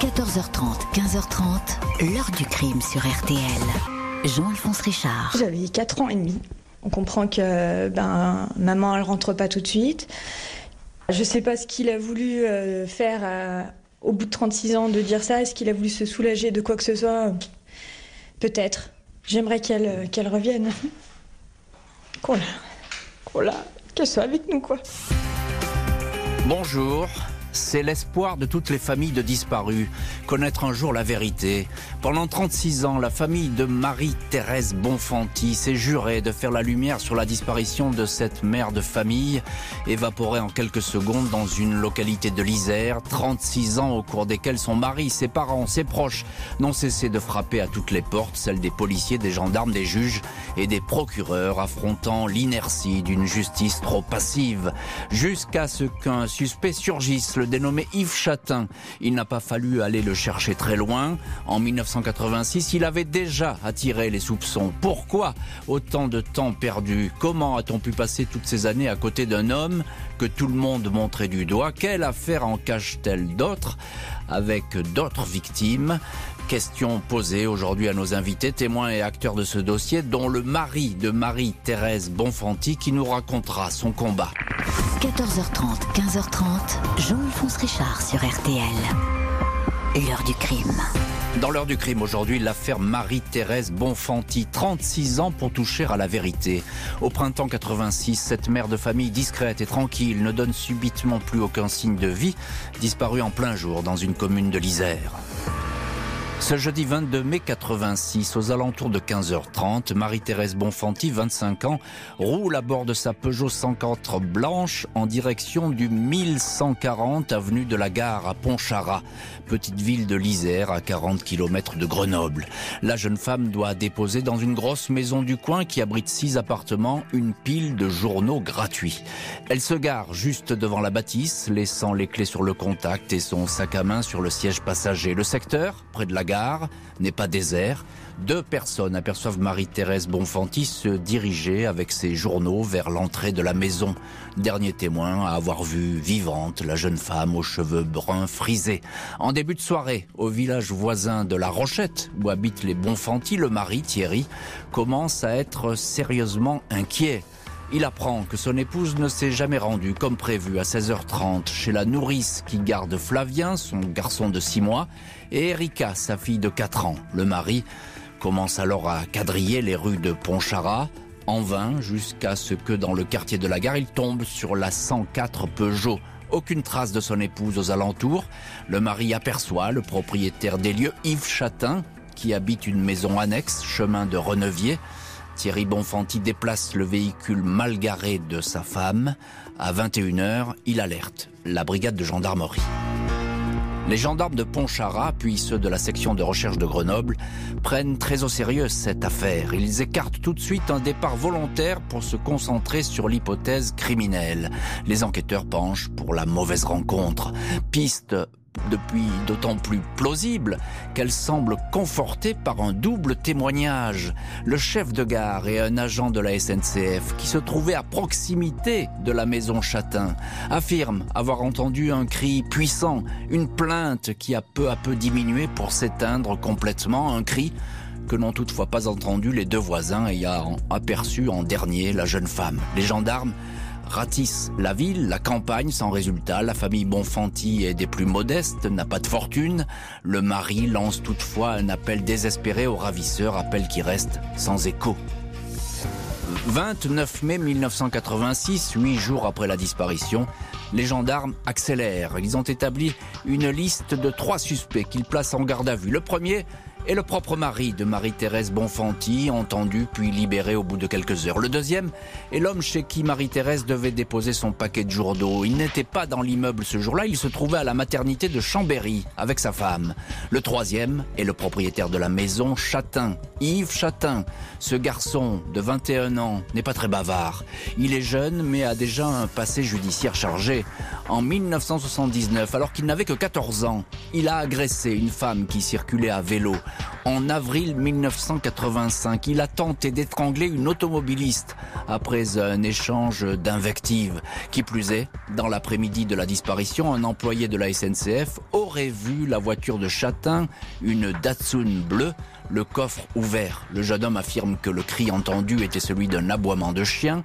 14h30, 15h30, l'heure du crime sur RTL. Jean-Alphonse Richard. J'avais 4 ans et demi. On comprend que ben, maman, elle rentre pas tout de suite. Je sais pas ce qu'il a voulu euh, faire euh, au bout de 36 ans de dire ça. Est-ce qu'il a voulu se soulager de quoi que ce soit? Peut-être. J'aimerais qu'elle euh, qu'elle revienne. Qu'on la... Qu'on la... Qu'elle soit avec nous, quoi. Bonjour. C'est l'espoir de toutes les familles de disparus, connaître un jour la vérité. Pendant 36 ans, la famille de Marie-Thérèse Bonfanti s'est jurée de faire la lumière sur la disparition de cette mère de famille, évaporée en quelques secondes dans une localité de l'Isère, 36 ans au cours desquels son mari, ses parents, ses proches n'ont cessé de frapper à toutes les portes, celles des policiers, des gendarmes, des juges et des procureurs, affrontant l'inertie d'une justice trop passive, jusqu'à ce qu'un suspect surgisse le dénommé Yves Chatin. Il n'a pas fallu aller le chercher très loin. En 1986, il avait déjà attiré les soupçons. Pourquoi autant de temps perdu? Comment a-t-on pu passer toutes ces années à côté d'un homme que tout le monde montrait du doigt? Quelle affaire en cache-t-elle d'autres avec d'autres victimes? Question posée aujourd'hui à nos invités, témoins et acteurs de ce dossier, dont le mari de Marie-Thérèse Bonfanti qui nous racontera son combat. 14h30, 15h30, Jean-Alphonse Richard sur RTL. L'heure du crime. Dans l'heure du crime aujourd'hui, l'affaire Marie-Thérèse Bonfanti, 36 ans pour toucher à la vérité. Au printemps 86, cette mère de famille discrète et tranquille ne donne subitement plus aucun signe de vie, disparue en plein jour dans une commune de l'Isère. Ce jeudi 22 mai 86, aux alentours de 15h30, Marie-Thérèse Bonfanti, 25 ans, roule à bord de sa Peugeot 104 blanche en direction du 1140 avenue de la Gare à Pontcharrat, petite ville de l'Isère à 40 km de Grenoble. La jeune femme doit déposer dans une grosse maison du coin qui abrite six appartements une pile de journaux gratuits. Elle se gare juste devant la bâtisse, laissant les clés sur le contact et son sac à main sur le siège passager. Le secteur, près de la n'est pas désert. Deux personnes aperçoivent Marie-Thérèse Bonfanti se diriger avec ses journaux vers l'entrée de la maison. Dernier témoin à avoir vu vivante la jeune femme aux cheveux bruns frisés. En début de soirée, au village voisin de La Rochette, où habitent les Bonfanti, le mari, Thierry, commence à être sérieusement inquiet. Il apprend que son épouse ne s'est jamais rendue comme prévu à 16h30 chez la nourrice qui garde Flavien, son garçon de 6 mois, et Erika, sa fille de 4 ans. Le mari commence alors à quadriller les rues de Pontcharrat, en vain, jusqu'à ce que dans le quartier de la gare, il tombe sur la 104 Peugeot. Aucune trace de son épouse aux alentours. Le mari aperçoit le propriétaire des lieux, Yves Chatin, qui habite une maison annexe, chemin de Renevier. Thierry Bonfanti déplace le véhicule mal garé de sa femme. À 21h, il alerte la brigade de gendarmerie. Les gendarmes de Pontcharrat, puis ceux de la section de recherche de Grenoble, prennent très au sérieux cette affaire. Ils écartent tout de suite un départ volontaire pour se concentrer sur l'hypothèse criminelle. Les enquêteurs penchent pour la mauvaise rencontre. Piste depuis d'autant plus plausible qu'elle semble confortée par un double témoignage. Le chef de gare et un agent de la SNCF qui se trouvait à proximité de la maison Châtain affirment avoir entendu un cri puissant, une plainte qui a peu à peu diminué pour s'éteindre complètement, un cri que n'ont toutefois pas entendu les deux voisins ayant aperçu en dernier la jeune femme. Les gendarmes ratisse la ville, la campagne sans résultat. La famille Bonfanti est des plus modestes, n'a pas de fortune. Le mari lance toutefois un appel désespéré au ravisseur, appel qui reste sans écho. 29 mai 1986, huit jours après la disparition, les gendarmes accélèrent. Ils ont établi une liste de trois suspects qu'ils placent en garde à vue. Le premier et le propre mari de Marie-Thérèse Bonfanti, entendu puis libéré au bout de quelques heures. Le deuxième est l'homme chez qui Marie-Thérèse devait déposer son paquet de jours d'eau. Il n'était pas dans l'immeuble ce jour-là, il se trouvait à la maternité de Chambéry avec sa femme. Le troisième est le propriétaire de la maison, Chatin, Yves Chatin. Ce garçon de 21 ans n'est pas très bavard. Il est jeune mais a déjà un passé judiciaire chargé. En 1979, alors qu'il n'avait que 14 ans, il a agressé une femme qui circulait à vélo. En avril 1985. Il a tenté d'étrangler une automobiliste après un échange d'invectives. Qui plus est, dans l'après-midi de la disparition, un employé de la SNCF aurait vu la voiture de Châtain, une Datsun bleue, le coffre ouvert. Le jeune homme affirme que le cri entendu était celui d'un aboiement de chien.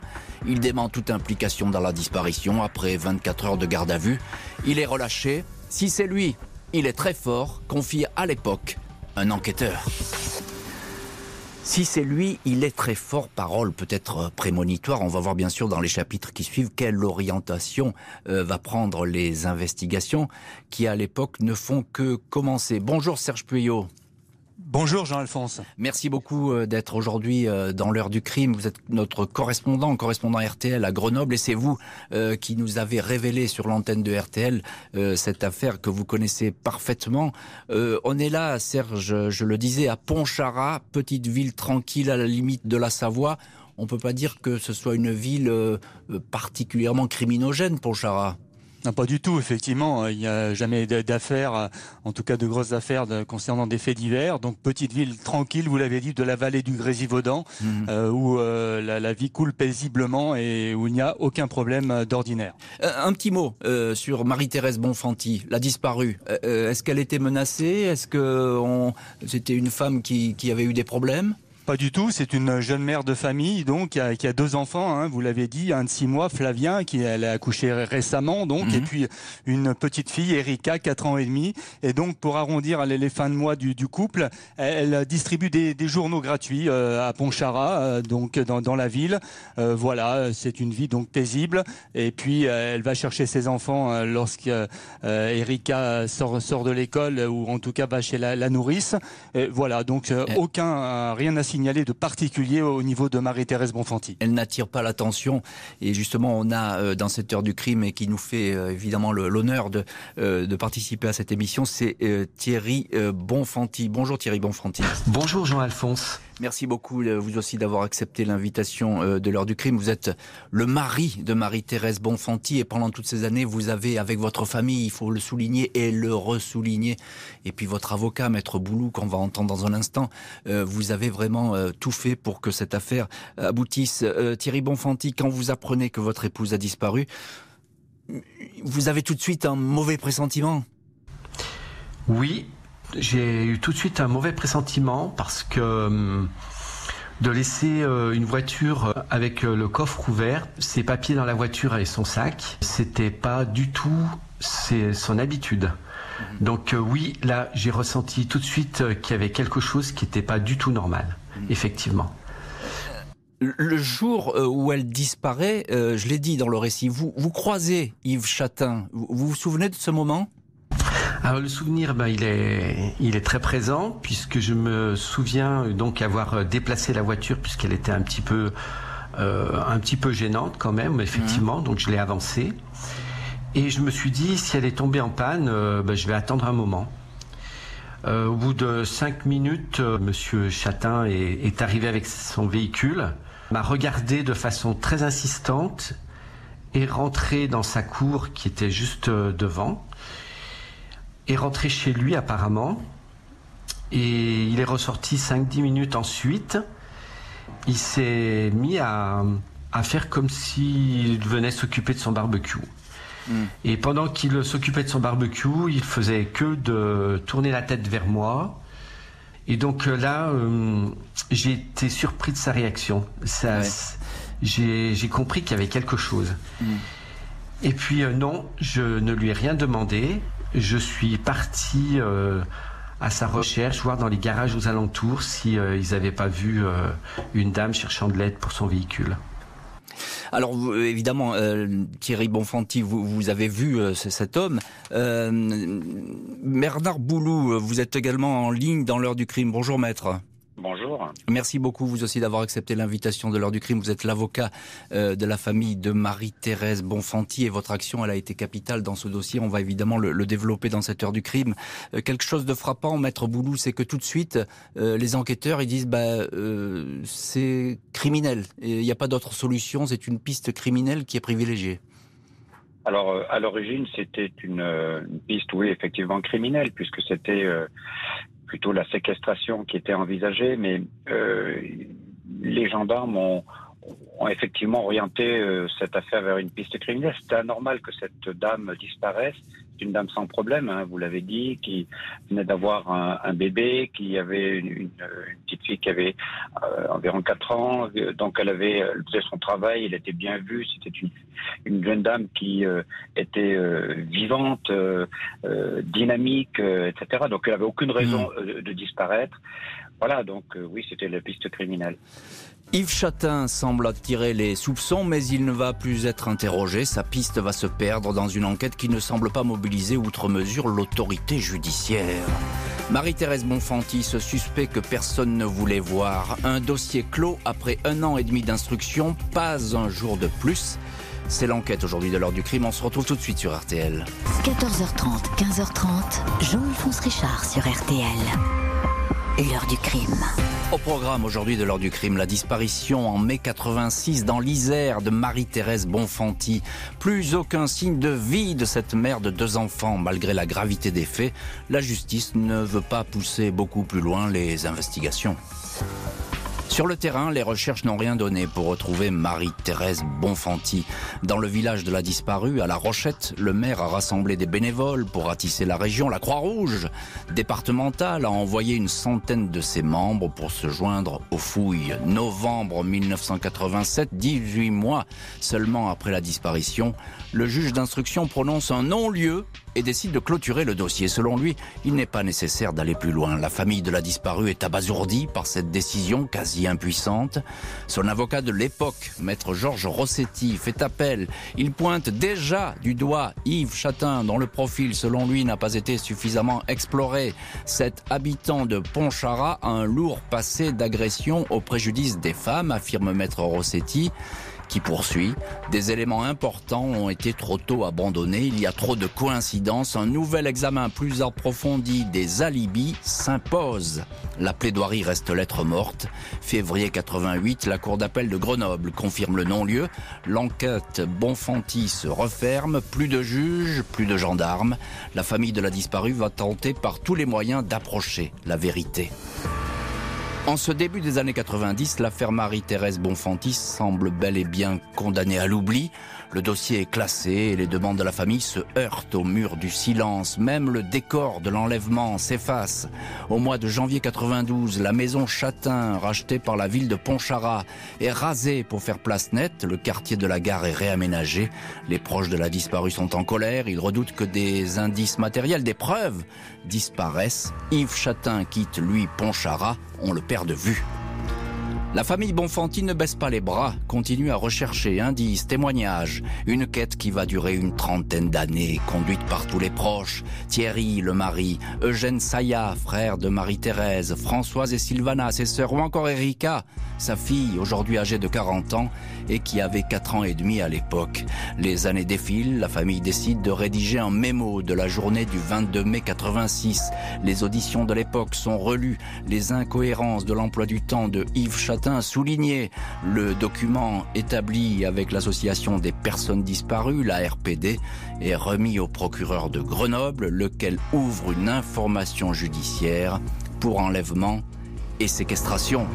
Il dément toute implication dans la disparition après 24 heures de garde à vue. Il est relâché. Si c'est lui, il est très fort, confie à l'époque un enquêteur. Si c'est lui, il est très fort, parole peut-être prémonitoire. On va voir bien sûr dans les chapitres qui suivent quelle orientation euh, va prendre les investigations qui à l'époque ne font que commencer. Bonjour Serge Puyot. Bonjour Jean-Alphonse. Merci beaucoup euh, d'être aujourd'hui euh, dans l'heure du crime. Vous êtes notre correspondant, correspondant RTL à Grenoble et c'est vous euh, qui nous avez révélé sur l'antenne de RTL cette affaire que vous connaissez parfaitement. On est là, Serge, je le disais, à Pontcharrat, petite ville tranquille à la limite de la Savoie. On peut pas dire que ce soit une ville particulièrement criminogène, Pontcharrat. Non, pas du tout, effectivement. Il n'y a jamais d'affaires, en tout cas de grosses affaires concernant des faits divers. Donc petite ville tranquille, vous l'avez dit, de la vallée du Grésivaudan, mhm. euh, où euh, la, vie coule paisiblement et où il n'y a aucun problème d'ordinaire. Euh, un petit mot sur Marie-Thérèse Bonfanti, la disparue. Est-ce qu'elle était menacée? Est-ce que c'était une femme qui avait eu des problèmes? Pas du tout, c'est une jeune mère de famille donc qui a, deux enfants, hein, vous l'avez dit, un de six mois, Flavien, qui elle a accouché récemment donc, et mhm. puis une petite fille, Erika, quatre ans et demi. Et donc pour arrondir les, fins de mois du, couple, elle, distribue des, journaux gratuits euh, à Pontcharrat, euh, donc dans, la ville. Euh, voilà, c'est une vie donc paisible. Et puis elle va chercher ses enfants lorsque Erika sort, sort de l'école ou en tout cas va chez la, nourrice. Et voilà, donc aucun rien à signaler de particulier au niveau de Marie-Thérèse Bonfanti. Elle n'attire pas l'attention et justement on a euh, dans cette heure du crime et qui nous fait euh, évidemment l'honneur de, euh, de participer à cette émission, c'est Thierry Bonfanti. Bonjour Thierry Bonfanti. Bonjour Jean-Alphonse. Merci beaucoup, euh, vous aussi, d'avoir accepté l'invitation euh, de l'heure du crime. Vous êtes le mari de Marie-Thérèse Bonfanti et pendant toutes ces années, vous avez, avec votre famille, il faut le souligner et le ressouligner, et puis votre avocat, Maître Boulou, qu'on va entendre dans un instant, euh, vous avez vraiment tout fait pour que cette affaire aboutisse. Thierry Bonfanti, quand vous apprenez que votre épouse a disparu, vous avez tout de suite un mauvais pressentiment? Oui, j'ai eu tout de suite un mauvais pressentiment parce que hum, de laisser euh, une voiture avec euh, le coffre ouvert, ses papiers dans la voiture et son sac, c'était pas du tout son habitude. Donc euh, oui, là, j'ai ressenti tout de suite qu'il y avait quelque chose qui n'était pas du tout normal, effectivement. Le jour où elle disparaît, je l'ai dit dans le récit, vous, vous croisez Yves Chatin. vous vous souvenez de ce moment? Alors le souvenir, ben, il est, il est très présent puisque je me souviens donc avoir euh, déplacé la voiture puisqu'elle était un petit peu, euh, un petit peu gênante quand même, effectivement. Donc je l'ai avancée et je me suis dit si elle est tombée en panne, euh, ben, je vais attendre un moment. au bout de cinq minutes, Monsieur Chatin est, est arrivé avec son véhicule, m'a regardé de façon très insistante et rentré dans sa cour qui était juste devant est rentré chez lui apparemment. Et il est ressorti 5-10 minutes ensuite. Il s'est mis à, à, faire comme s'il venait s'occuper de son barbecue. Hmm. Et pendant qu'il s'occupait de son barbecue, il faisait que de tourner la tête vers moi. Et donc euh, là, euh, j'ai été surpris de sa réaction. Ça, J'ai compris qu'il y avait quelque chose. Hmm. Et puis euh, non, je ne lui ai rien demandé je suis parti euh, à sa recherche, voir dans les garages aux alentours si euh, ils n'avaient pas vu euh, une dame cherchant de l'aide pour son véhicule. Alors évidemment, Thierry Bonfanti, vous, vous avez vu cet homme. Bernard Boulou, vous êtes également en ligne dans l'heure du crime. Bonjour maître. Bonjour. Merci beaucoup vous aussi d'avoir accepté l'invitation de l'heure du crime. Vous êtes l'avocat euh, de la famille de Marie-Thérèse Bonfanti et votre action elle a été capitale dans ce dossier. On va évidemment le, développer dans cette heure du crime. Euh, quelque chose de frappant, maître Boulou, c'est que tout de suite euh, les enquêteurs ils disent bah c'est criminel. Il n'y a pas d'autre solution. C'est une piste criminelle qui est privilégiée. Alors, à l'origine, c'était une, une, piste, oui, effectivement criminelle, puisque c'était plutôt la séquestration qui était envisagée, mais les gendarmes ont, effectivement orienté cette affaire vers une piste criminelle. C'était anormal que cette dame disparaisse une dame sans problème, hein, vous l'avez dit, qui venait d'avoir un, bébé, qui avait une, petite fille qui avait euh, environ 4 ans, donc elle avait elle faisait son travail, elle était bien vue, c'était une, une jeune dame qui euh, était euh, vivante, dynamique, etc. Donc elle n'avait aucune raison mmh. de disparaître. Voilà, donc oui, c'était la piste criminelle. Yves Chatin semble attirer les soupçons, mais il ne va plus être interrogé. Sa piste va se perdre dans une enquête qui ne semble pas mobiliser outre mesure l'autorité judiciaire. Marie-Thérèse Bonfanti, ce suspect que personne ne voulait voir. Un dossier clos après un an et demi d'instruction, pas un jour de plus. C'est l'enquête aujourd'hui de l'heure du crime. On se retrouve tout de suite sur RTL. 14h30, 15h30, Jean-Alphonse Richard sur RTL. L'heure du crime. Au programme aujourd'hui de l'heure du crime, la disparition en mai 86 dans l'Isère de Marie-Thérèse Bonfanti. Plus aucun signe de vie de cette mère de deux enfants. Malgré la gravité des faits, la justice ne veut pas pousser beaucoup plus loin les investigations. Sur le terrain, les recherches n'ont rien donné pour retrouver Marie-Thérèse Bonfanti. Dans le village de la disparue, à La Rochette, le maire a rassemblé des bénévoles pour ratisser la région. La Croix-Rouge départementale a envoyé une centaine de ses membres pour se joindre aux fouilles. Novembre 1987, 18 mois seulement après la disparition, le juge d'instruction prononce un non-lieu et décide de clôturer le dossier. Selon lui, il n'est pas nécessaire d'aller plus loin. La famille de la disparue est abasourdie par cette décision quasi impuissante. Son avocat de l'époque, maître Georges Rossetti, fait appel. Il pointe déjà du doigt Yves Chatin, dont le profil, selon lui, n'a pas été suffisamment exploré. Cet habitant de Pontcharra a un lourd passé d'agression au préjudice des femmes, affirme maître Rossetti qui poursuit. Des éléments importants ont été trop tôt abandonnés. Il y a trop de coïncidences. Un nouvel examen plus approfondi des alibis s'impose. La plaidoirie reste lettre morte. Février 88, la Cour d'appel de Grenoble confirme le non-lieu. L'enquête Bonfanti se referme. Plus de juges, plus de gendarmes. La famille de la disparue va tenter par tous les moyens d'approcher la vérité. En ce début des années 90, l'affaire Marie-Thérèse Bonfanti semble bel et bien condamnée à l'oubli. Le dossier est classé et les demandes de la famille se heurtent au mur du silence. Même le décor de l'enlèvement s'efface. Au mois de janvier 92, la maison Châtain, rachetée par la ville de Pontcharra, est rasée pour faire place nette. Le quartier de la gare est réaménagé. Les proches de la disparue sont en colère. Ils redoutent que des indices matériels, des preuves, disparaissent. Yves Châtain quitte, lui, Pontcharra. On le perd de vue. La famille Bonfanti ne baisse pas les bras, continue à rechercher indices, témoignages, une quête qui va durer une trentaine d'années, conduite par tous les proches, Thierry, le mari, Eugène Saya, frère de Marie-Thérèse, Françoise et Sylvana, ses sœurs, ou encore Erika, sa fille, aujourd'hui âgée de 40 ans, et qui avait 4 ans et demi à l'époque. Les années défilent, la famille décide de rédiger un mémo de la journée du 22 mai 86. Les auditions de l'époque sont relues, les incohérences de l'emploi du temps de Yves Château souligné le document établi avec l'association des personnes disparues, la RPD, est remis au procureur de Grenoble, lequel ouvre une information judiciaire pour enlèvement et séquestration.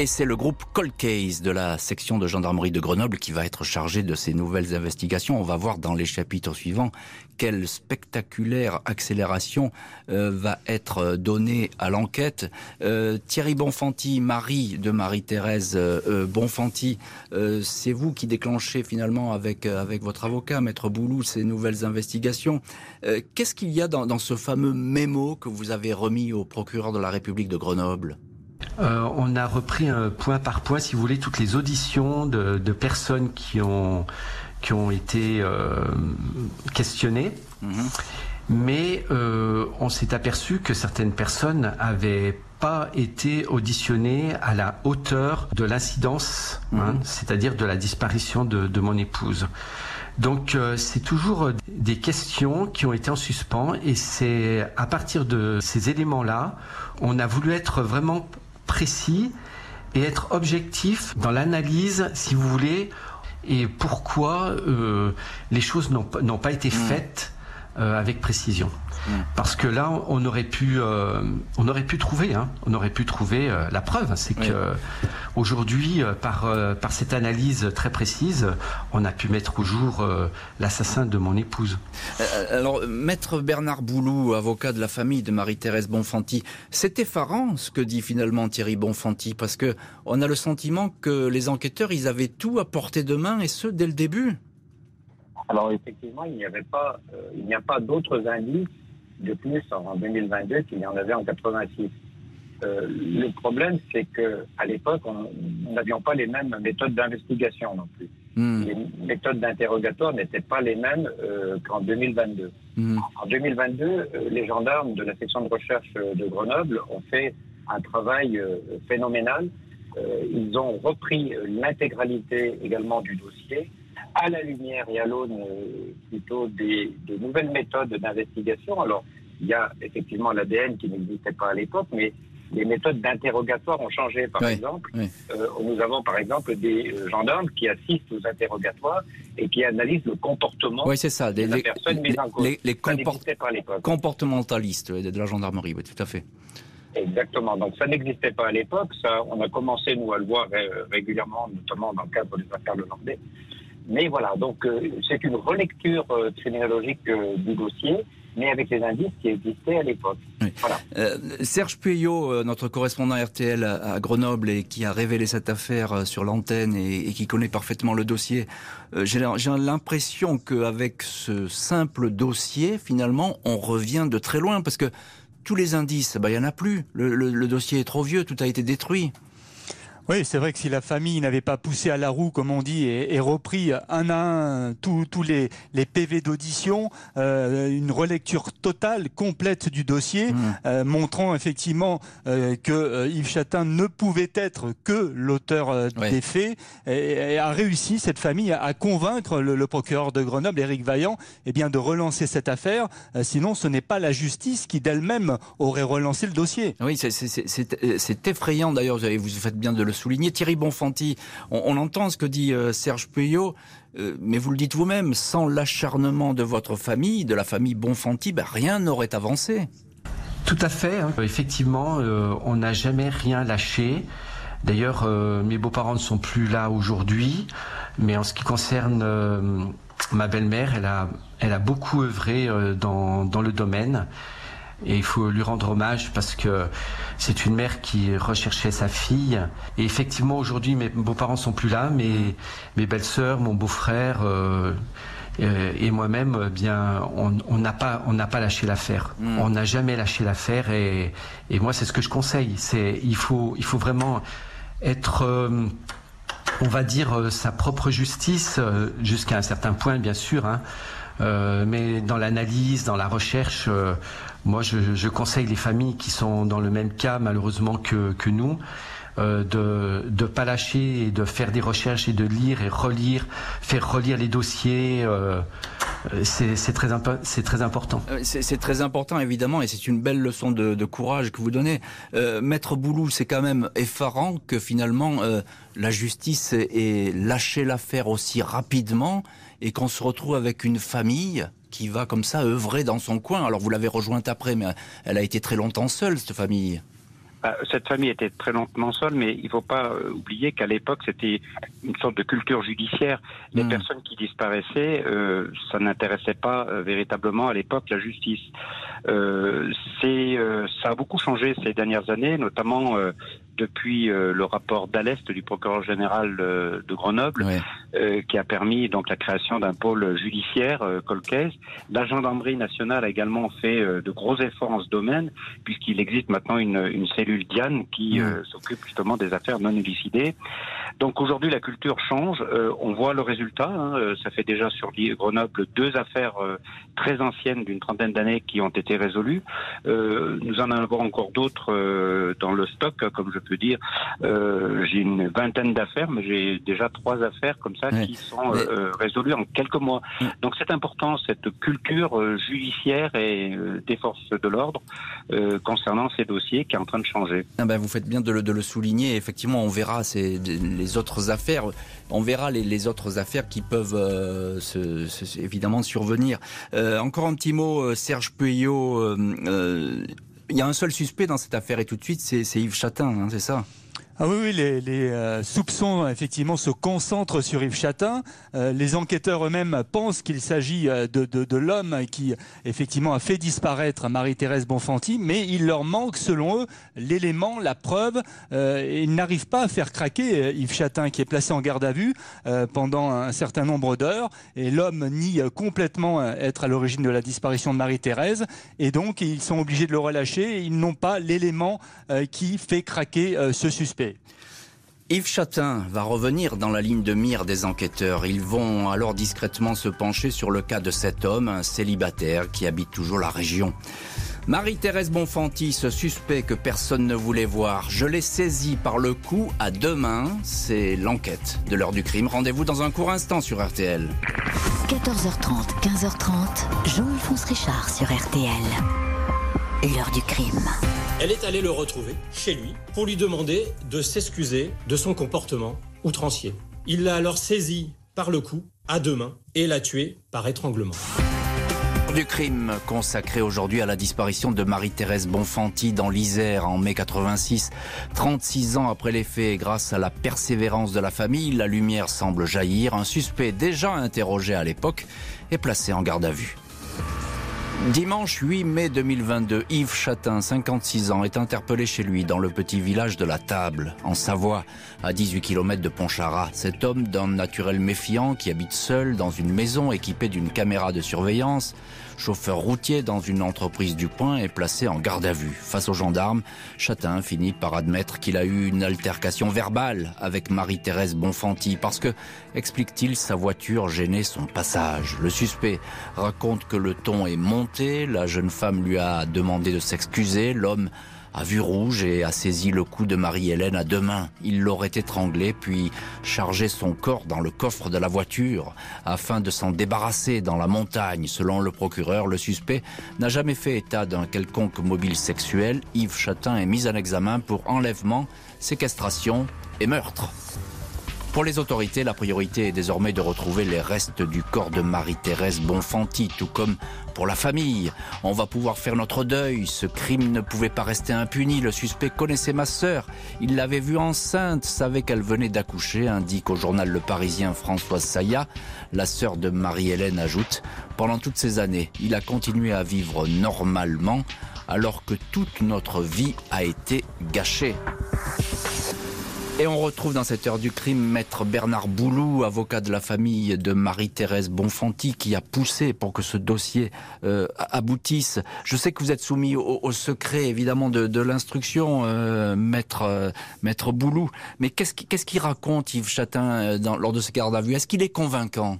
Et c'est le groupe Cold Case de la section de gendarmerie de Grenoble qui va être chargé de ces nouvelles investigations. On va voir dans les chapitres suivants quelle spectaculaire accélération euh, va être donnée à l'enquête. Euh, Thierry Bonfanti, mari de Marie-Thérèse euh, Bonfanti, c'est vous qui déclenchez finalement avec, avec votre avocat, Maître Boulou, ces nouvelles investigations. Qu'est-ce qu'il y a dans, dans ce fameux mémo que vous avez remis au procureur de la République de Grenoble? Euh, on a repris un point par point, si vous voulez, toutes les auditions de, personnes qui ont, qui ont été euh, questionnées. Mhm. Mais euh, on s'est aperçu que certaines personnes avaient pas été auditionnées à la hauteur de l'incidence, hein, mhm. c'est-à-dire de la disparition de, mon épouse. Donc c'est toujours des questions qui ont été en suspens et c'est à partir de ces éléments-là, on a voulu être vraiment précis et être objectif dans l'analyse, si vous voulez, et pourquoi euh, les choses n'ont pas été mmh. faites avec précision. Parce que là, on aurait pu, euh, on aurait pu trouver, hein, on aurait pu trouver euh, la preuve. C'est que aujourd'hui, euh, par par cette analyse très précise, on a pu mettre au jour l'assassin de mon épouse. alors, maître Bernard Boulou, avocat de la famille de Marie-Thérèse Bonfanti, c'est effarant ce que dit finalement Thierry Bonfanti, parce que on a le sentiment que les enquêteurs, ils avaient tout à portée de main et ce dès le début. Alors effectivement, il n'y avait pas, il n'y a pas d'autres indices de plus en 2022 qu'il y en avait en 86. Euh, le problème, c'est que à l'époque, nous n'avions pas les mêmes méthodes d'investigation non plus. Hmm. Les méthodes d'interrogatoire n'étaient pas les mêmes euh, qu'en 2022. Hmm. En 2022, euh, les gendarmes de la section de recherche de Grenoble ont fait un travail phénoménal. ils ont repris l'intégralité également du dossier à la lumière et à l'aune euh, plutôt des, de nouvelles méthodes d'investigation. Alors, il y a effectivement l'ADN qui n'existait pas à l'époque, mais les méthodes d'interrogatoire ont changé. Par exemple, euh, nous avons par exemple des euh, gendarmes qui assistent aux interrogatoires et qui analysent le comportement oui, c'est ça, de la personne mise en cause. Les, les comportementalistes de la gendarmerie, oui, tout à fait. Exactement. Donc ça n'existait pas à l'époque. Ça, on a commencé nous à le voir régulièrement, notamment dans le cadre des affaires de Landais. Mais voilà, donc euh, c'est une relecture euh, criminologique euh, du dossier, mais avec les indices qui existaient à l'époque. Voilà. Serge Puyot, notre correspondant RTL à Grenoble et qui a révélé cette affaire sur l'antenne et, qui connaît parfaitement le dossier, j'ai l'impression qu'avec ce simple dossier, finalement, on revient de très loin parce que tous les indices, bah, il n'y en a plus. le dossier est trop vieux, tout a été détruit. Oui, c'est vrai que si la famille n'avait pas poussé à la roue, comme on dit, et, repris un à un tous les, les PV d'audition, euh, une relecture totale, complète du dossier, mmh. euh, montrant effectivement euh, que Yves Chatin ne pouvait être que l'auteur des faits, et, a réussi cette famille à, convaincre le, procureur de Grenoble, Éric Vaillant, eh bien de relancer cette affaire. sinon, ce n'est pas la justice qui d'elle-même aurait relancé le dossier. Oui, c'est effrayant d'ailleurs. Vous faites bien de le souligner. Thierry Bonfanti, on, entend ce que dit euh, Serge Puyot, euh, mais vous le dites vous-même, sans l'acharnement de votre famille, de la famille Bonfanti, ben, rien n'aurait avancé. Tout à fait. Hein. Effectivement, euh, on n'a jamais rien lâché. D'ailleurs, mes beaux-parents ne sont plus là aujourd'hui, mais en ce qui concerne ma belle-mère, elle a, beaucoup œuvré dans le domaine et il faut lui rendre hommage parce que c'est une mère qui recherchait sa fille. Et effectivement, aujourd'hui, mes beaux-parents sont plus là, mais mes belles-sœurs, mon beau-frère euh, euh et moi-même, eh bien, on n'a pas, on n'a pas lâché l'affaire. Hmm. On n'a jamais lâché l'affaire. Et, et moi, c'est ce que je conseille. C'est, il faut, il faut vraiment être euh, on va dire euh, sa propre justice jusqu'à un certain point, bien sûr. Hein. Euh, mais dans l'analyse, dans la recherche, euh, moi je, je, conseille les familles qui sont dans le même cas malheureusement que, que nous. Euh, de ne pas lâcher et de faire des recherches et de lire et relire, faire relire les dossiers. Euh, c'est très, très important. C'est très important, évidemment, et c'est une belle leçon de, de, courage que vous donnez. Euh, Maître Boulou, c'est quand même effarant que finalement la justice ait lâché l'affaire aussi rapidement et qu'on se retrouve avec une famille qui va comme ça œuvrer dans son coin. Alors vous l'avez rejointe après, mais elle a été très longtemps seule, cette famille. Bah, cette famille était très longtemps seule, mais il ne faut pas euh, oublier qu'à l'époque, c'était une sorte de culture judiciaire. Les hmm. personnes qui disparaissaient, euh, ça n'intéressait pas euh, véritablement à l'époque la justice. Euh, c'est, ça a beaucoup changé ces dernières années, notamment depuis le rapport d'Alest du procureur général de Grenoble, qui a permis donc la création d'un pôle judiciaire euh, colcaise. La gendarmerie nationale a également fait de gros efforts en ce domaine, puisqu'il existe maintenant une, une cellule Diane qui s'occupe justement des affaires non élucidées. Donc aujourd'hui, la culture change. Euh, on voit le résultat. Hein. Euh, ça fait déjà sur Grenoble deux affaires euh, très anciennes d'une trentaine d'années qui ont été résolues. nous en avons encore d'autres dans le stock, comme je peut dire, j'ai une vingtaine d'affaires, mais j'ai déjà trois affaires comme ça qui sont résolues en quelques mois. Donc c'est important cette culture judiciaire et des forces de l'ordre concernant ces dossiers qui est en train de changer. Ah ben, vous faites bien de le, de le souligner. Effectivement, on verra les autres affaires. On verra les, autres affaires qui peuvent évidemment survenir. encore un petit mot, Serge Puyot. Il y a un seul suspect dans cette affaire et tout de suite, c'est Yves Chatin, hein, c'est ça? Ah oui, oui les, les euh, soupçons effectivement se concentrent sur Yves Chatin. Euh, les enquêteurs eux-mêmes pensent qu'il s'agit euh, de, de, de l'homme qui effectivement a fait disparaître Marie-Thérèse Bonfanti, mais il leur manque selon eux l'élément, la preuve. et ils n'arrivent pas à faire craquer Yves Chatin qui est placé en garde à vue pendant un certain nombre d'heures. Et l'homme nie complètement être à l'origine de la disparition de Marie-Thérèse. Et donc ils sont obligés de le relâcher. ils n'ont pas l'élément qui fait craquer ce suspect. Yves Chatin va revenir dans la ligne de mire des enquêteurs. Ils vont alors discrètement se pencher sur le cas de cet homme, un célibataire qui habite toujours la région. Marie-Thérèse Bonfanti, ce suspect que personne ne voulait voir, je l'ai saisi par le cou à deux mains. C'est l'enquête de l'heure du crime. Rendez-vous dans un court instant sur RTL. 14h30, 15h30, Jean-Alphonse Richard sur RTL. L'heure du crime. Elle est allée le retrouver chez lui pour lui demander de s'excuser de son comportement outrancier. Il l'a alors saisi par le cou, à deux mains, et l'a tué par étranglement du crime consacré aujourd'hui à la disparition de Marie-Thérèse Bonfanti dans l'Isère en mai 86. 36 ans après les faits, grâce à la persévérance de la famille, la lumière semble jaillir. Un suspect déjà interrogé à l'époque est placé en garde à vue. Dimanche 8 mai 2022, Yves Chatin, 56 ans, est interpellé chez lui dans le petit village de la Table, en Savoie, à 18 km de Pontcharrat. Cet homme d'un naturel méfiant qui habite seul dans une maison équipée d'une caméra de surveillance chauffeur routier dans une entreprise du coin, est placé en garde à vue. Face aux gendarmes, Chatin finit par admettre qu'il a eu une altercation verbale avec Marie-Thérèse Bonfanti parce que, explique-t-il, sa voiture gênait son passage. Le suspect raconte que le ton est monté, la jeune femme lui a demandé de s'excuser, l'homme a vu rouge et a saisi le cou de Marie-Hélène à deux mains. Il l'aurait étranglé puis chargé son corps dans le coffre de la voiture afin de s'en débarrasser dans la montagne. Selon le procureur, le suspect n'a jamais fait état d'un quelconque mobile sexuel. Yves Chatin est mis en examen pour enlèvement, séquestration et meurtre. Pour les autorités, la priorité est désormais de retrouver les restes du corps de Marie-Thérèse Bonfanti, tout comme pour la famille. On va pouvoir faire notre deuil. Ce crime ne pouvait pas rester impuni. Le suspect connaissait ma sœur. Il l'avait vue enceinte, savait qu'elle venait d'accoucher, indique au journal Le Parisien Françoise Saya. La sœur de Marie-Hélène ajoute, pendant toutes ces années, il a continué à vivre normalement alors que toute notre vie a été gâchée. Et on retrouve dans cette heure du crime maître Bernard Boulou, avocat de la famille de Marie-Thérèse Bonfanti, qui a poussé pour que ce dossier euh, aboutisse. Je sais que vous êtes soumis au, secret, évidemment, de, l'instruction, euh, maître, euh, maître Boulou. Mais qu'est-ce qu'il raconte, Yves Chatin, lors de ce garde à vue? Est-ce qu'il est convaincant?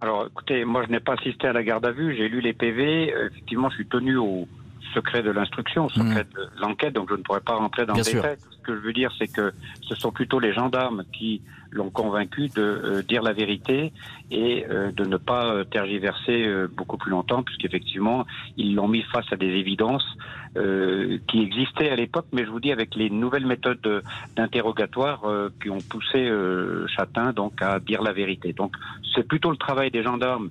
Alors, écoutez, moi, je n'ai pas assisté à la garde à vue. J'ai lu les PV. effectivement, je suis tenu au, secret de l'instruction, secret mm. de l'enquête, donc je ne pourrais pas rentrer dans les détails. Ce je veux dire, c'est que ce sont plutôt les gendarmes qui l'ont convaincu de euh, dire la vérité et euh, de ne pas euh, tergiverser beaucoup plus longtemps, puisqu'effectivement, ils l'ont mis face à des évidences qui existaient à l'époque, mais je vous dis avec les nouvelles méthodes d'interrogatoire qui ont poussé Chatin donc à dire la vérité. Donc c'est plutôt le travail des gendarmes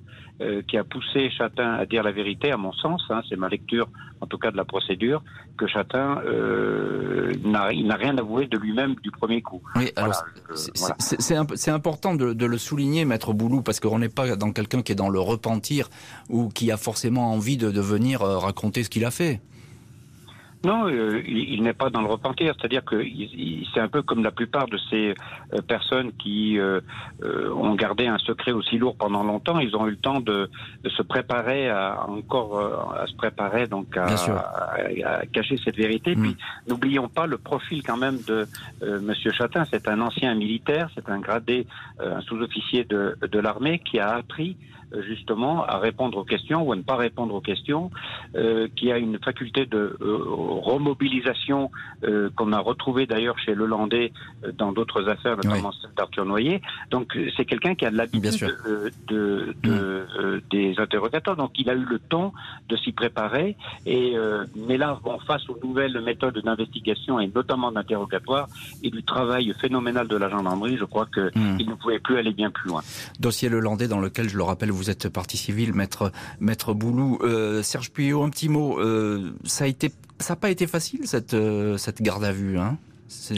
qui a poussé Chatin à dire la vérité, à mon sens, hein, c'est ma lecture en tout cas de la procédure, que Chatin n'a rien avoué de lui-même du premier coup. Oui, alors c'est important de, de, le souligner, Maître Boulou, parce qu'on n'est pas dans quelqu'un qui est dans le repentir ou qui a forcément envie de, de venir euh, raconter ce qu'il a fait. Non, euh, il, n'est pas dans le repentir. C'est-à-dire que c'est un peu comme la plupart de ces euh, personnes qui euh, ont gardé un secret aussi lourd pendant longtemps. Ils ont eu le temps de, se préparer à encore à se préparer donc à, cacher cette vérité. Mm. Puis n'oublions pas le profil quand même de Monsieur Chatin. C'est un ancien militaire, c'est un gradé, un sous-officier de, de l'armée qui a appris euh, justement à répondre aux questions ou à ne pas répondre aux questions, euh, qui a une faculté de euh, remobilisation euh, qu'on a retrouvée d'ailleurs chez le Landais dans d'autres affaires, notamment celle d'Arthur Noyer. Donc c'est quelqu'un qui a de l'habitude de, de, de, euh, des interrogateurs, donc il a eu le temps de s'y préparer. Et mais là, bon, face aux nouvelles méthodes d'investigation et notamment d'interrogatoire et du travail phénoménal de la gendarmerie, je crois qu'il Hmm. ne pouvait plus aller bien plus loin. Dossier Le Landais dans lequel, je le rappelle, vous êtes partie civile, maître, Boulou. Euh, Serge Puyot, un petit mot. Euh, ça n'a pas été facile cette, euh, cette garde à vue, hein?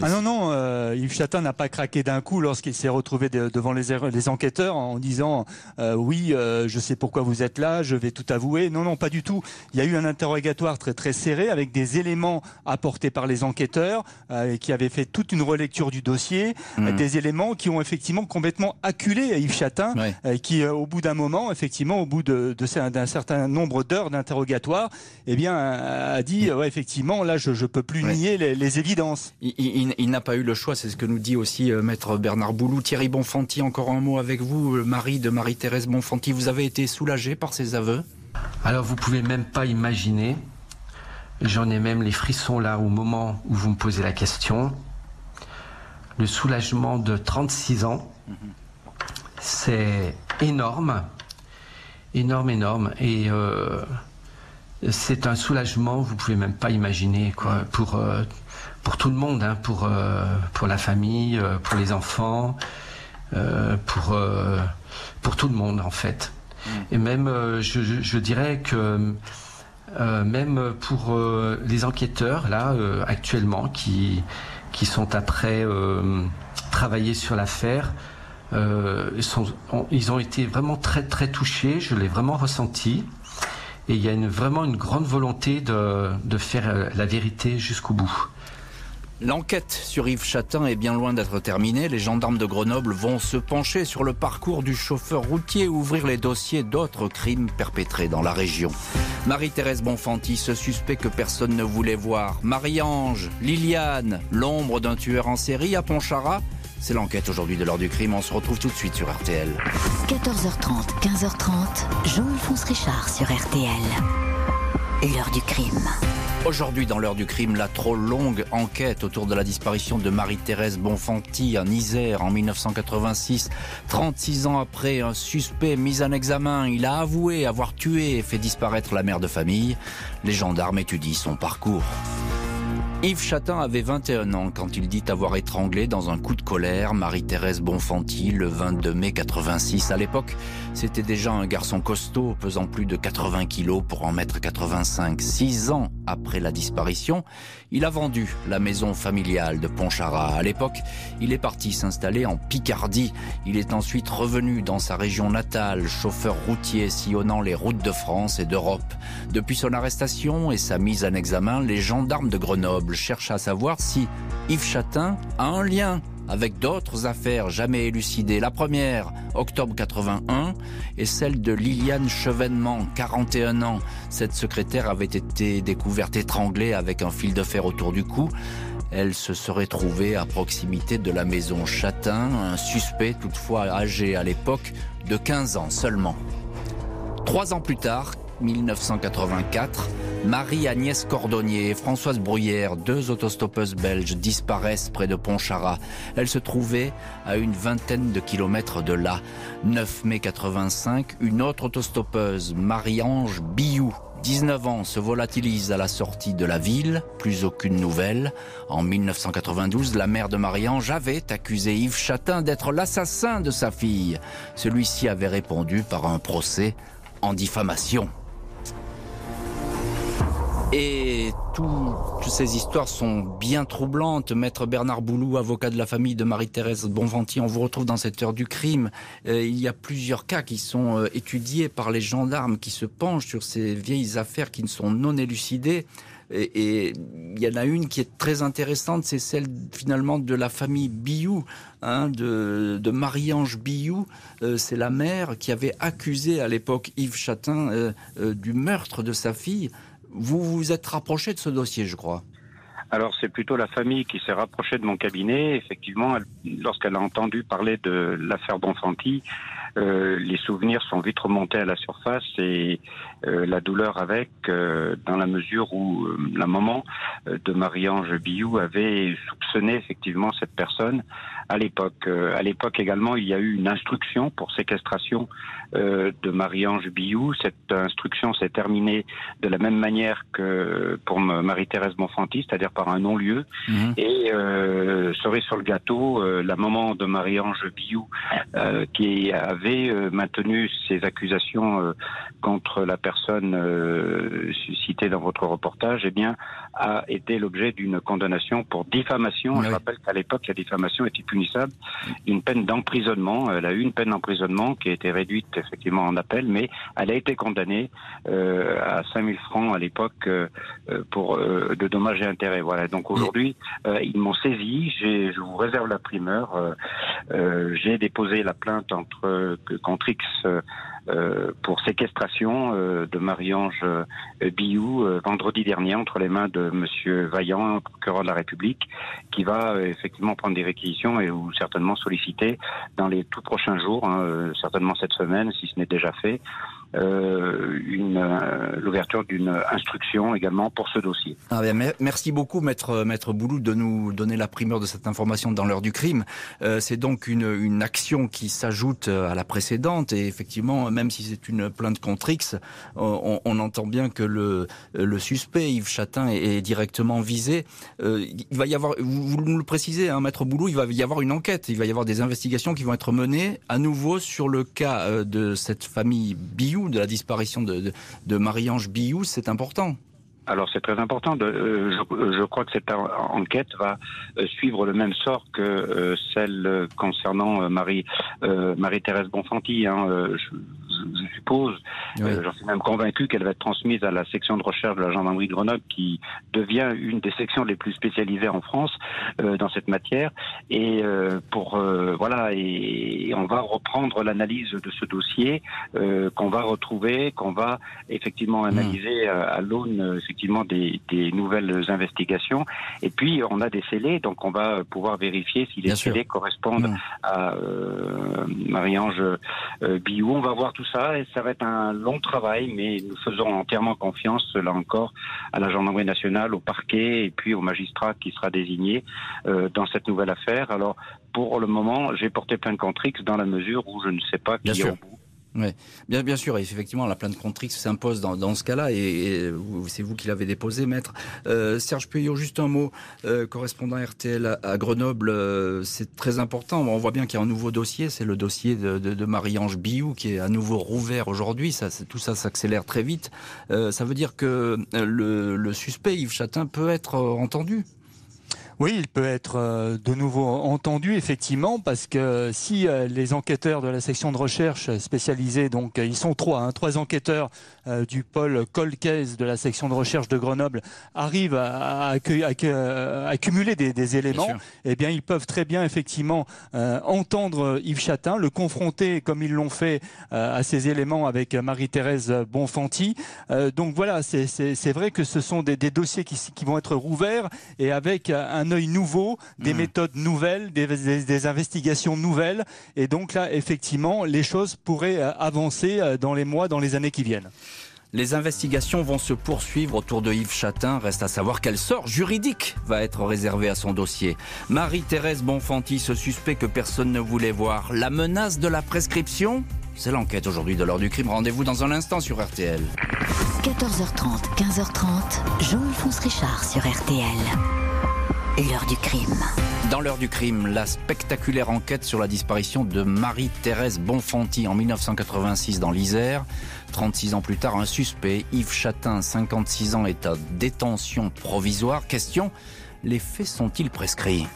Ah non, non, euh, Yves Chatin n'a pas craqué d'un coup lorsqu'il s'est retrouvé de- devant les, er- les enquêteurs en disant euh, oui, euh, je sais pourquoi vous êtes là, je vais tout avouer. Non, non, pas du tout. Il y a eu un interrogatoire très très serré avec des éléments apportés par les enquêteurs euh, qui avaient fait toute une relecture du dossier, Hmm. euh, des éléments qui ont effectivement complètement acculé Yves Chatin, euh, qui au bout d'un moment, effectivement, au bout de, de cer- d'un certain nombre d'heures d'interrogatoire, eh bien, a dit ouais, effectivement, là, je, je peux plus nier les, les évidences. Il, il- n'a pas eu le choix, c'est ce que nous dit aussi euh, maître Bernard Boulou. Thierry Bonfanti, encore un mot avec vous, le mari de Marie-Thérèse Bonfanti. Vous avez été soulagé par ses aveux? Alors vous pouvez même pas imaginer, j'en ai même les frissons là au moment où vous me posez la question, le soulagement de 36 ans, c'est énorme, énorme, énorme, et euh, c'est un soulagement, vous pouvez même pas imaginer quoi, pour euh, pour tout le monde, hein, pour euh, pour la famille, euh, pour les enfants, euh, pour euh, pour tout le monde en fait. Et même, je, je- je dirais que même pour les enquêteurs là actuellement qui qui sont après travailler sur l'affaire, ils sont- ont- ils ont été vraiment très très touchés. Je l'ai vraiment ressenti. Et il y a une, vraiment une grande volonté de, de faire la vérité jusqu'au bout. L'enquête sur Yves Chatin est bien loin d'être terminée. Les gendarmes de Grenoble vont se pencher sur le parcours du chauffeur routier et ouvrir les dossiers d'autres crimes perpétrés dans la région. Marie-Thérèse Bonfanti, ce suspect que personne ne voulait voir. Marie-Ange, Liliane, l'ombre d'un tueur en série à Pontcharra. C'est l'enquête aujourd'hui de l'heure du crime. On se retrouve tout de suite sur RTL. 14h30, 15h30, Jean-Alphonse Richard sur RTL. L'heure du crime. Aujourd'hui, dans l'heure du crime, la trop longue enquête autour de la disparition de Marie-Thérèse Bonfanti en Isère en 1986. 36 ans après, un suspect mis en examen. Il a avoué avoir tué et fait disparaître la mère de famille. Les gendarmes étudient son parcours. Yves Chatin avait 21 ans quand il dit avoir étranglé dans un coup de colère Marie-Thérèse Bonfanti le 22 mai 86. À l'époque, c'était déjà un garçon costaud pesant plus de 80 kilos pour en mettre 85. Six ans après la disparition, il a vendu la maison familiale de Pontcharra. À l'époque, il est parti s'installer en Picardie. Il est ensuite revenu dans sa région natale, chauffeur routier sillonnant les routes de France et d'Europe. Depuis son arrestation et sa mise en examen, les gendarmes de Grenoble cherchent à savoir si Yves Chatin a un lien avec d'autres affaires jamais élucidées. La première, octobre 81, est celle de Liliane Chevènement, 41 ans. Cette secrétaire avait été découverte étranglée avec un fil de fer autour du cou. Elle se serait trouvée à proximité de la maison Chatin, un suspect toutefois âgé à l'époque de 15 ans seulement. Trois ans plus tard, 1984, Marie-Agnès Cordonnier et Françoise Bruyère, deux autostoppeuses belges, disparaissent près de Pontcharra. Elles se trouvaient à une vingtaine de kilomètres de là. 9 mai 85, une autre autostoppeuse, Marie-Ange Biou, 19 ans, se volatilise à la sortie de la ville, plus aucune nouvelle. En 1992, la mère de Marie-Ange avait accusé Yves Chatin d'être l'assassin de sa fille. Celui-ci avait répondu par un procès en diffamation. Et tout- toutes ces histoires sont bien troublantes. Maître Bernard Boulou, avocat de la famille de Marie-Thérèse Bonfanti, on vous retrouve dans cette heure du crime. Euh, il y a plusieurs cas qui sont euh, étudiés par les gendarmes qui se penchent sur ces vieilles affaires qui ne sont non élucidées. Et, il y en a une qui est très intéressante, c'est celle finalement de la famille Biou, hein, de, Marie-Ange Biou. Euh, c'est la mère qui avait accusé à l'époque Yves Chatin du meurtre de sa fille. Vous vous êtes rapproché de ce dossier, je crois. Alors c'est plutôt la famille qui s'est rapprochée de mon cabinet. Effectivement, elle- lorsqu'elle a entendu parler de l'affaire Bonfanti, les souvenirs sont vite remontés à la surface et la douleur avec, dans la mesure où la maman de Marie-Ange Biou avait soupçonné effectivement cette personne à l'époque. à l'époque également, il y a eu une instruction pour séquestration de Marie-Ange Biou. Cette instruction s'est terminée de la même manière que pour Marie-Thérèse Bonfanti, c'est-à-dire par un non-lieu. Mhm. Et euh, cerise sur le gâteau, euh, la maman de Marie-Ange Biou, euh, qui avait euh, maintenu ses accusations contre la personne citée dans votre reportage, eh bien, a été l'objet d'une condamnation pour diffamation. Je rappelle qu'à l'époque, la diffamation était punissable d'une peine d'emprisonnement. Elle a eu une peine d'emprisonnement qui a été réduite effectivement en appel, mais elle a été condamnée à 5000 francs à l'époque pour de dommages et intérêts. Voilà. Donc aujourd'hui, ils m'ont saisi. Je vous réserve la primeur. Euh, euh, j'ai déposé la plainte entre, contre X euh, pour séquestration de Marie-Ange Biou vendredi dernier entre les mains de Monsieur Vaillant, procureur de la République, qui va effectivement prendre des réquisitions et ou certainement solliciter dans les tout prochains jours, hein, certainement cette semaine, si ce n'est déjà fait, euh, euh, l'ouverture d'une instruction également pour ce dossier. Ah merci beaucoup, maître, maître Boulou, de nous donner la primeur de cette information dans l'heure du crime. Euh, c'est donc une, une action qui s'ajoute à la précédente et effectivement, même si c'est une plainte contre X, on, entend bien que le, le suspect, Yves Chatin, est, directement visé. Euh, il va y avoir, vous, nous le précisez, hein, maître Boulou, il va y avoir une enquête, il va y avoir des investigations qui vont être menées à nouveau sur le cas de cette famille Biou de la disparition de, Marie-Ange Biou, c'est important. Alors c'est très important. De, euh, je, crois que cette enquête va euh, suivre le même sort que euh, celle concernant Marie Marie-Thérèse Bonfanti. Hein, je, suppose, euh, j'en suis même convaincu qu'elle va être transmise à la section de recherche de la gendarmerie de Grenoble, qui devient une des sections les plus spécialisées en France euh, dans cette matière. Et euh, pour voilà, et, on va reprendre l'analyse de ce dossier qu'on va retrouver, qu'on va effectivement hmm. analyser à, l'aune effectivement des, des, nouvelles investigations. Et puis on a des scellés, donc on va pouvoir vérifier si les scellés correspondent hmm. à Marie-Ange Biou. On va voir tout ça et ça va être un long travail, mais nous faisons entièrement confiance, là encore, à la gendarmerie nationale, au parquet et puis au magistrat qui sera désigné euh, dans cette nouvelle affaire. Alors, pour le moment, j'ai porté plainte contre X dans la mesure où je ne sais pas qui est au bout oui, bien, bien sûr, effectivement, la plainte contre X s'impose dans, dans, ce cas-là, et, c'est vous qui l'avez déposé, maître. Euh, Serge Puyot, juste un mot, euh, correspondant RTL à, Grenoble, euh, c'est très important. On voit bien qu'il y a un nouveau dossier, c'est le dossier de, de, de Marie-Ange Biou, qui est à nouveau rouvert aujourd'hui. Ça, tout ça s'accélère très vite. Euh, ça veut dire que le, le suspect, Yves Chatin, peut être entendu oui, il peut être euh, de nouveau entendu, effectivement, parce que si euh, les enquêteurs de la section de recherche spécialisée, donc ils sont trois, hein, trois enquêteurs euh, du pôle Colcaise de la section de recherche de Grenoble, arrivent à, accumuler des, éléments, eh bien, ils peuvent très bien, effectivement, entendre Yves Chatin, le confronter, comme ils l'ont fait, à ces éléments avec Marie-Thérèse Bonfanti. donc voilà, c'est vrai que ce sont des, dossiers qui, qui, vont être rouverts et avec un œil nouveau, des hmm. méthodes nouvelles, des, investigations nouvelles. Et donc là, effectivement, les choses pourraient euh, avancer euh, dans les mois, dans les années qui viennent. Les investigations vont se poursuivre autour de Yves Chatin. Reste à savoir quel sort juridique va être réservé à son dossier. Marie-Thérèse Bonfanti, ce suspect que personne ne voulait voir. La menace de la prescription C'est l'enquête aujourd'hui de l'heure du crime. Rendez-vous dans un instant sur RTL. 14h30, 15h30, Jean-Alphonse Richard sur RTL. L'heure du crime. Dans l'heure du crime, la spectaculaire enquête sur la disparition de Marie-Thérèse Bonfanti en 1986 dans l'Isère. 36 ans plus tard, un suspect, Yves Chatin, 56 ans, est à détention provisoire. Question, les faits sont-ils prescrits?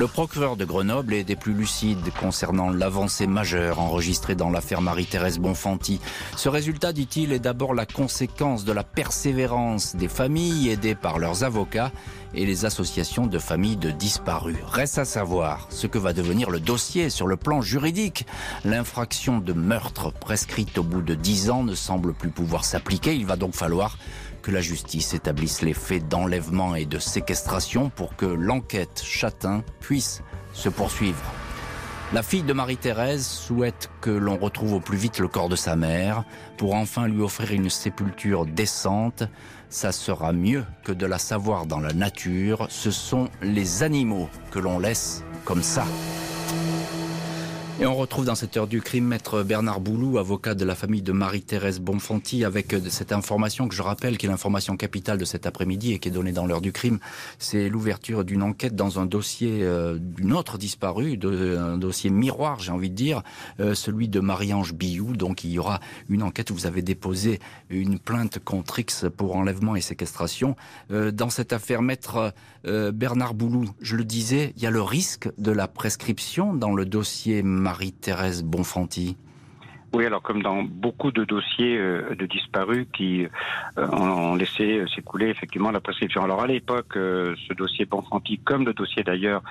Le procureur de Grenoble est des plus lucides concernant l'avancée majeure enregistrée dans l'affaire Marie-Thérèse Bonfanti. Ce résultat, dit-il, est d'abord la conséquence de la persévérance des familles aidées par leurs avocats et les associations de familles de disparus. Reste à savoir ce que va devenir le dossier sur le plan juridique. L'infraction de meurtre prescrite au bout de dix ans ne semble plus pouvoir s'appliquer. Il va donc falloir que la justice établisse les faits d'enlèvement et de séquestration pour que l'enquête Châtain puisse se poursuivre. La fille de Marie-Thérèse souhaite que l'on retrouve au plus vite le corps de sa mère pour enfin lui offrir une sépulture décente. Ça sera mieux que de la savoir dans la nature. Ce sont les animaux que l'on laisse comme ça. Et on retrouve dans cette heure du crime maître Bernard Boulou, avocat de la famille de Marie-Thérèse Bonfanti, avec euh, cette information que je rappelle, qui est l'information capitale de cet après-midi et qui est donnée dans l'heure du crime. C'est l'ouverture d'une enquête dans un dossier euh, d'une autre disparue, un dossier miroir, j'ai envie de dire, euh, celui de Marie-Ange Biou. Donc il y aura une enquête où vous avez déposé une plainte contre X pour enlèvement et séquestration. dans cette affaire, maître Bernard Boulou, je le disais, il y a le risque de la prescription dans le dossier Marie-Thérèse Bonfanti oui, alors comme dans beaucoup de dossiers euh, de disparus qui euh, ont, laissé euh, s'écouler effectivement la prescription. Alors à l'époque, ce dossier Bonfanti, comme le dossier d'ailleurs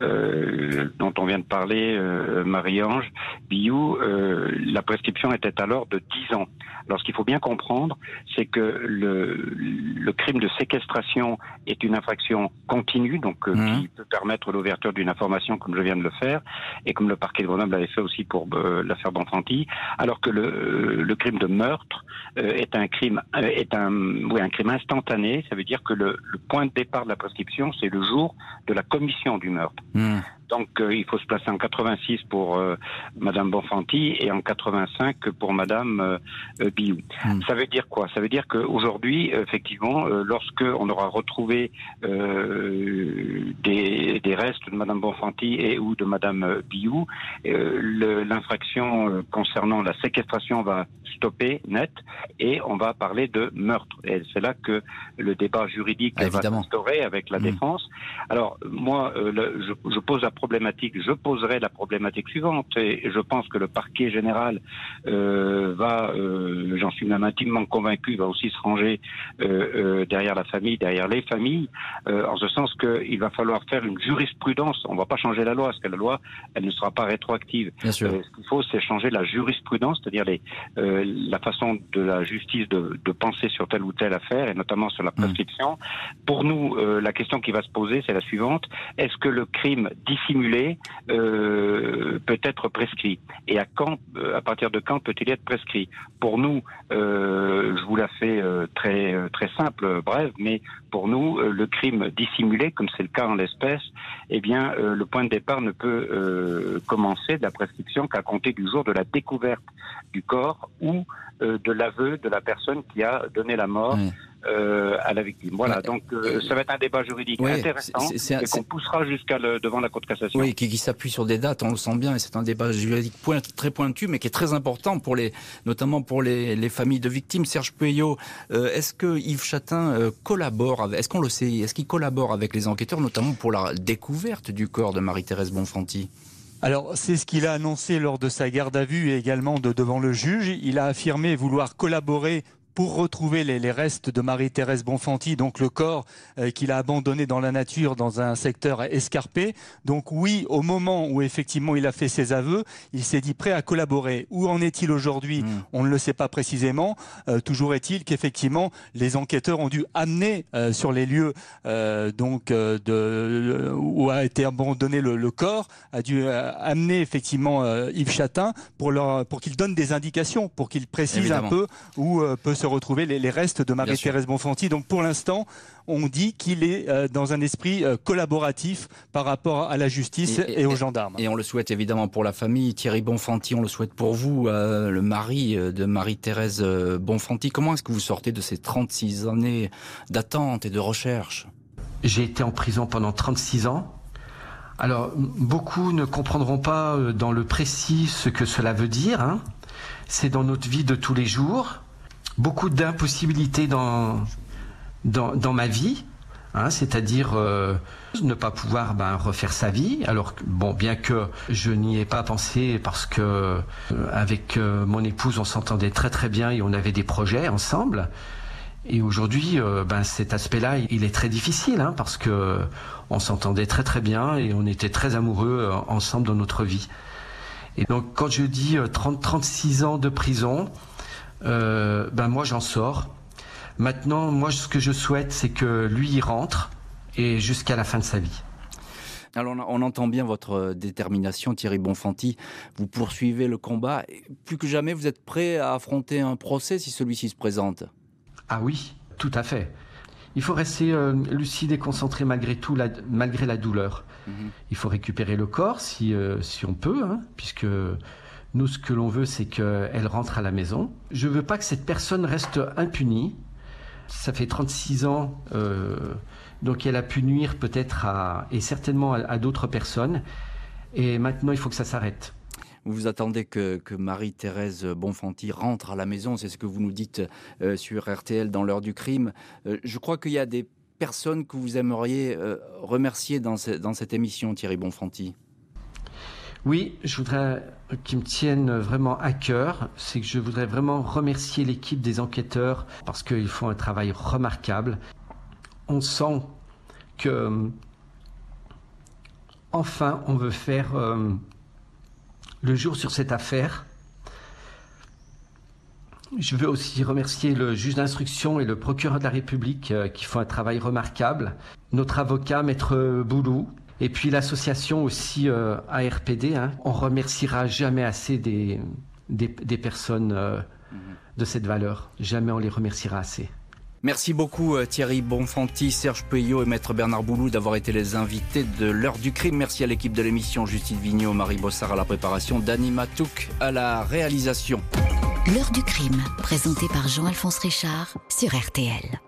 dont on vient de parler, Marie-Ange Biou, la prescription était alors de 10 ans. Alors ce qu'il faut bien comprendre, c'est que le, le, crime de séquestration est une infraction continue, donc mmh. qui peut permettre l'ouverture d'une information comme je viens de le faire, et comme le parquet de Grenoble l'avait fait aussi pour l'affaire Bonfanti alors que le, le crime de meurtre euh, est un crime euh, est un oui un crime instantané. Ça veut dire que le, le point de départ de la prescription c'est le jour de la commission du meurtre. Hmm. Donc euh, il faut se placer en 86 pour euh, Madame Bonfanti et en 85 pour Madame euh, euh Biou. Hmm. Ça veut dire quoi? Ça veut dire qu'aujourd'hui, effectivement, lorsque on aura retrouvé des, des, restes de Madame Bonfanti et ou de Madame Biou, l'infraction concernant la séquestration va stopper net et on va parler de meurtre. Et c'est là que le débat juridique ah, va s'instaurer avec la hmm. défense. Alors moi, je, je pose la problématique, je poserai la problématique suivante, et je pense que le parquet général euh, va, euh, j'en suis même intimement convaincu, va aussi se ranger euh, derrière la famille, derrière les familles, en ce sens qu'il va falloir faire une jurisprudence. On ne va pas changer la loi, parce que la loi, elle ne sera pas rétroactive. ce qu'il faut, c'est changer la jurisprudence, c'est-à-dire les, la façon de la justice de, de, penser sur telle ou telle affaire, et notamment sur la mmh. prescription. Pour nous, la question qui va se poser, c'est la suivante est-ce que le crime d'ici simulé euh, peut être prescrit? Et à quand, euh, à partir de quand peut-il être prescrit? Pour nous, euh, je vous la fais très très simple, bref, mais pour nous, le crime dissimulé, comme c'est le cas en l'espèce, eh bien, le point de départ ne peut commencer de la prescription qu'à compter du jour de la découverte du corps ou de l'aveu de la personne qui a donné la mort. Euh, à la victime. Voilà, donc euh, ça va être un débat juridique intéressant et qu'on poussera jusqu'à devant la Cour de cassation. Oui, qui, s'appuie sur des dates, on le sent bien, et c'est un débat juridique point, très pointu, mais qui est très important pour les, notamment pour les, les familles de victimes. Serge Pueyo, euh, est-ce que Yves Chatin collabore, est-ce qu'on le sait, est-ce qu'il collabore avec les enquêteurs, notamment pour la découverte du corps de Marie-Thérèse Bonfanti? Alors, c'est ce qu'il a annoncé lors de sa garde à vue et également de, devant le juge. Il a affirmé vouloir collaborer pour retrouver les, restes de Marie-Thérèse Bonfanti, donc le corps euh, qu'il a abandonné dans la nature dans un secteur escarpé. Donc oui, au moment où effectivement il a fait ses aveux, il s'est dit prêt à collaborer. Où en est-il aujourd'hui? Hmm. On ne le sait pas précisément. Euh, toujours est-il qu'effectivement les enquêteurs ont dû amener euh, sur les lieux donc de, où a été abandonné le, corps, a dû amener effectivement Yves Chatin pour leur pour qu'il donne des indications, pour qu'il précise un peu où peut se retrouver les, restes de Marie-Thérèse Bonfanti. Donc pour l'instant, on dit qu'il est euh, dans un esprit euh, collaboratif par rapport à la justice et, aux gendarmes. Et on le souhaite évidemment pour la famille. Thierry Bonfanti, on le souhaite pour vous, euh, le mari de Marie-Thérèse Bonfanti. Comment est-ce que vous sortez de ces 36 années d'attente et de recherche? J'ai été en prison pendant 36 ans. Alors, beaucoup ne comprendront pas dans le précis ce que cela veut dire. Hein. C'est dans notre vie de tous les jours beaucoup d'impossibilités dans, dans, ma vie. Hein, c'est-à-dire euh, ne pas pouvoir ben, refaire sa vie. Alors bon, bien que je n'y ai pas pensé parce que euh, avec euh, mon épouse on s'entendait très très bien et on avait des projets ensemble. Et aujourd'hui, ben, cet aspect-là, il est très difficile hein, parce que on s'entendait très très bien et on était très amoureux ensemble dans notre vie. Et donc quand je dis 30 36 ans de prison, euh, ben moi j'en sors. Maintenant, moi ce que je souhaite, c'est que lui il rentre et jusqu'à la fin de sa vie. Alors on entend bien votre détermination, Thierry Bonfanti. Vous poursuivez le combat. Plus que jamais, vous êtes prêt à affronter un procès si celui-ci se présente Ah oui, tout à fait. Il faut rester euh, lucide et concentré malgré tout, malgré la douleur. Mhm. Il faut récupérer le corps si, euh, si on peut, hein, puisque nous, ce que l'on veut, c'est qu'elle rentre à la maison. Je ne veux pas que cette personne reste impunie. Ça fait 36 ans, euh, donc elle a pu nuire peut-être à, et certainement à d'autres personnes. Et maintenant, il faut que ça s'arrête. Vous attendez que, Marie-Thérèse Bonfanti rentre à la maison, c'est ce que vous nous dites euh, sur RTL dans l'heure du crime. Euh, je crois qu'il y a des personnes que vous aimeriez remercier dans, dans, cette émission, Thierry Bonfanti. Oui, je voudrais qu'ils me tiennent vraiment à cœur. C'est que je voudrais vraiment remercier l'équipe des enquêteurs parce qu'ils font un travail remarquable. On sent que enfin on veut faire le jour sur cette affaire. Je veux aussi remercier le juge d'instruction et le procureur de la République euh, qui font un travail remarquable, notre avocat, maître Boulou, et puis l'association aussi euh, ARPD. Hein. On remerciera jamais assez des, des, personnes euh, de cette valeur. Jamais on les remerciera assez. Merci beaucoup euh, Thierry Bonfanti, Serge Peyot et Maître Bernard Boulou d'avoir été les invités de l'heure du crime. Merci à l'équipe de l'émission, Justine Vignot, Marie Bossard à la préparation, Dani Matouk à la réalisation. L'heure du crime, présentée par Jean-Alphonse Richard sur RTL.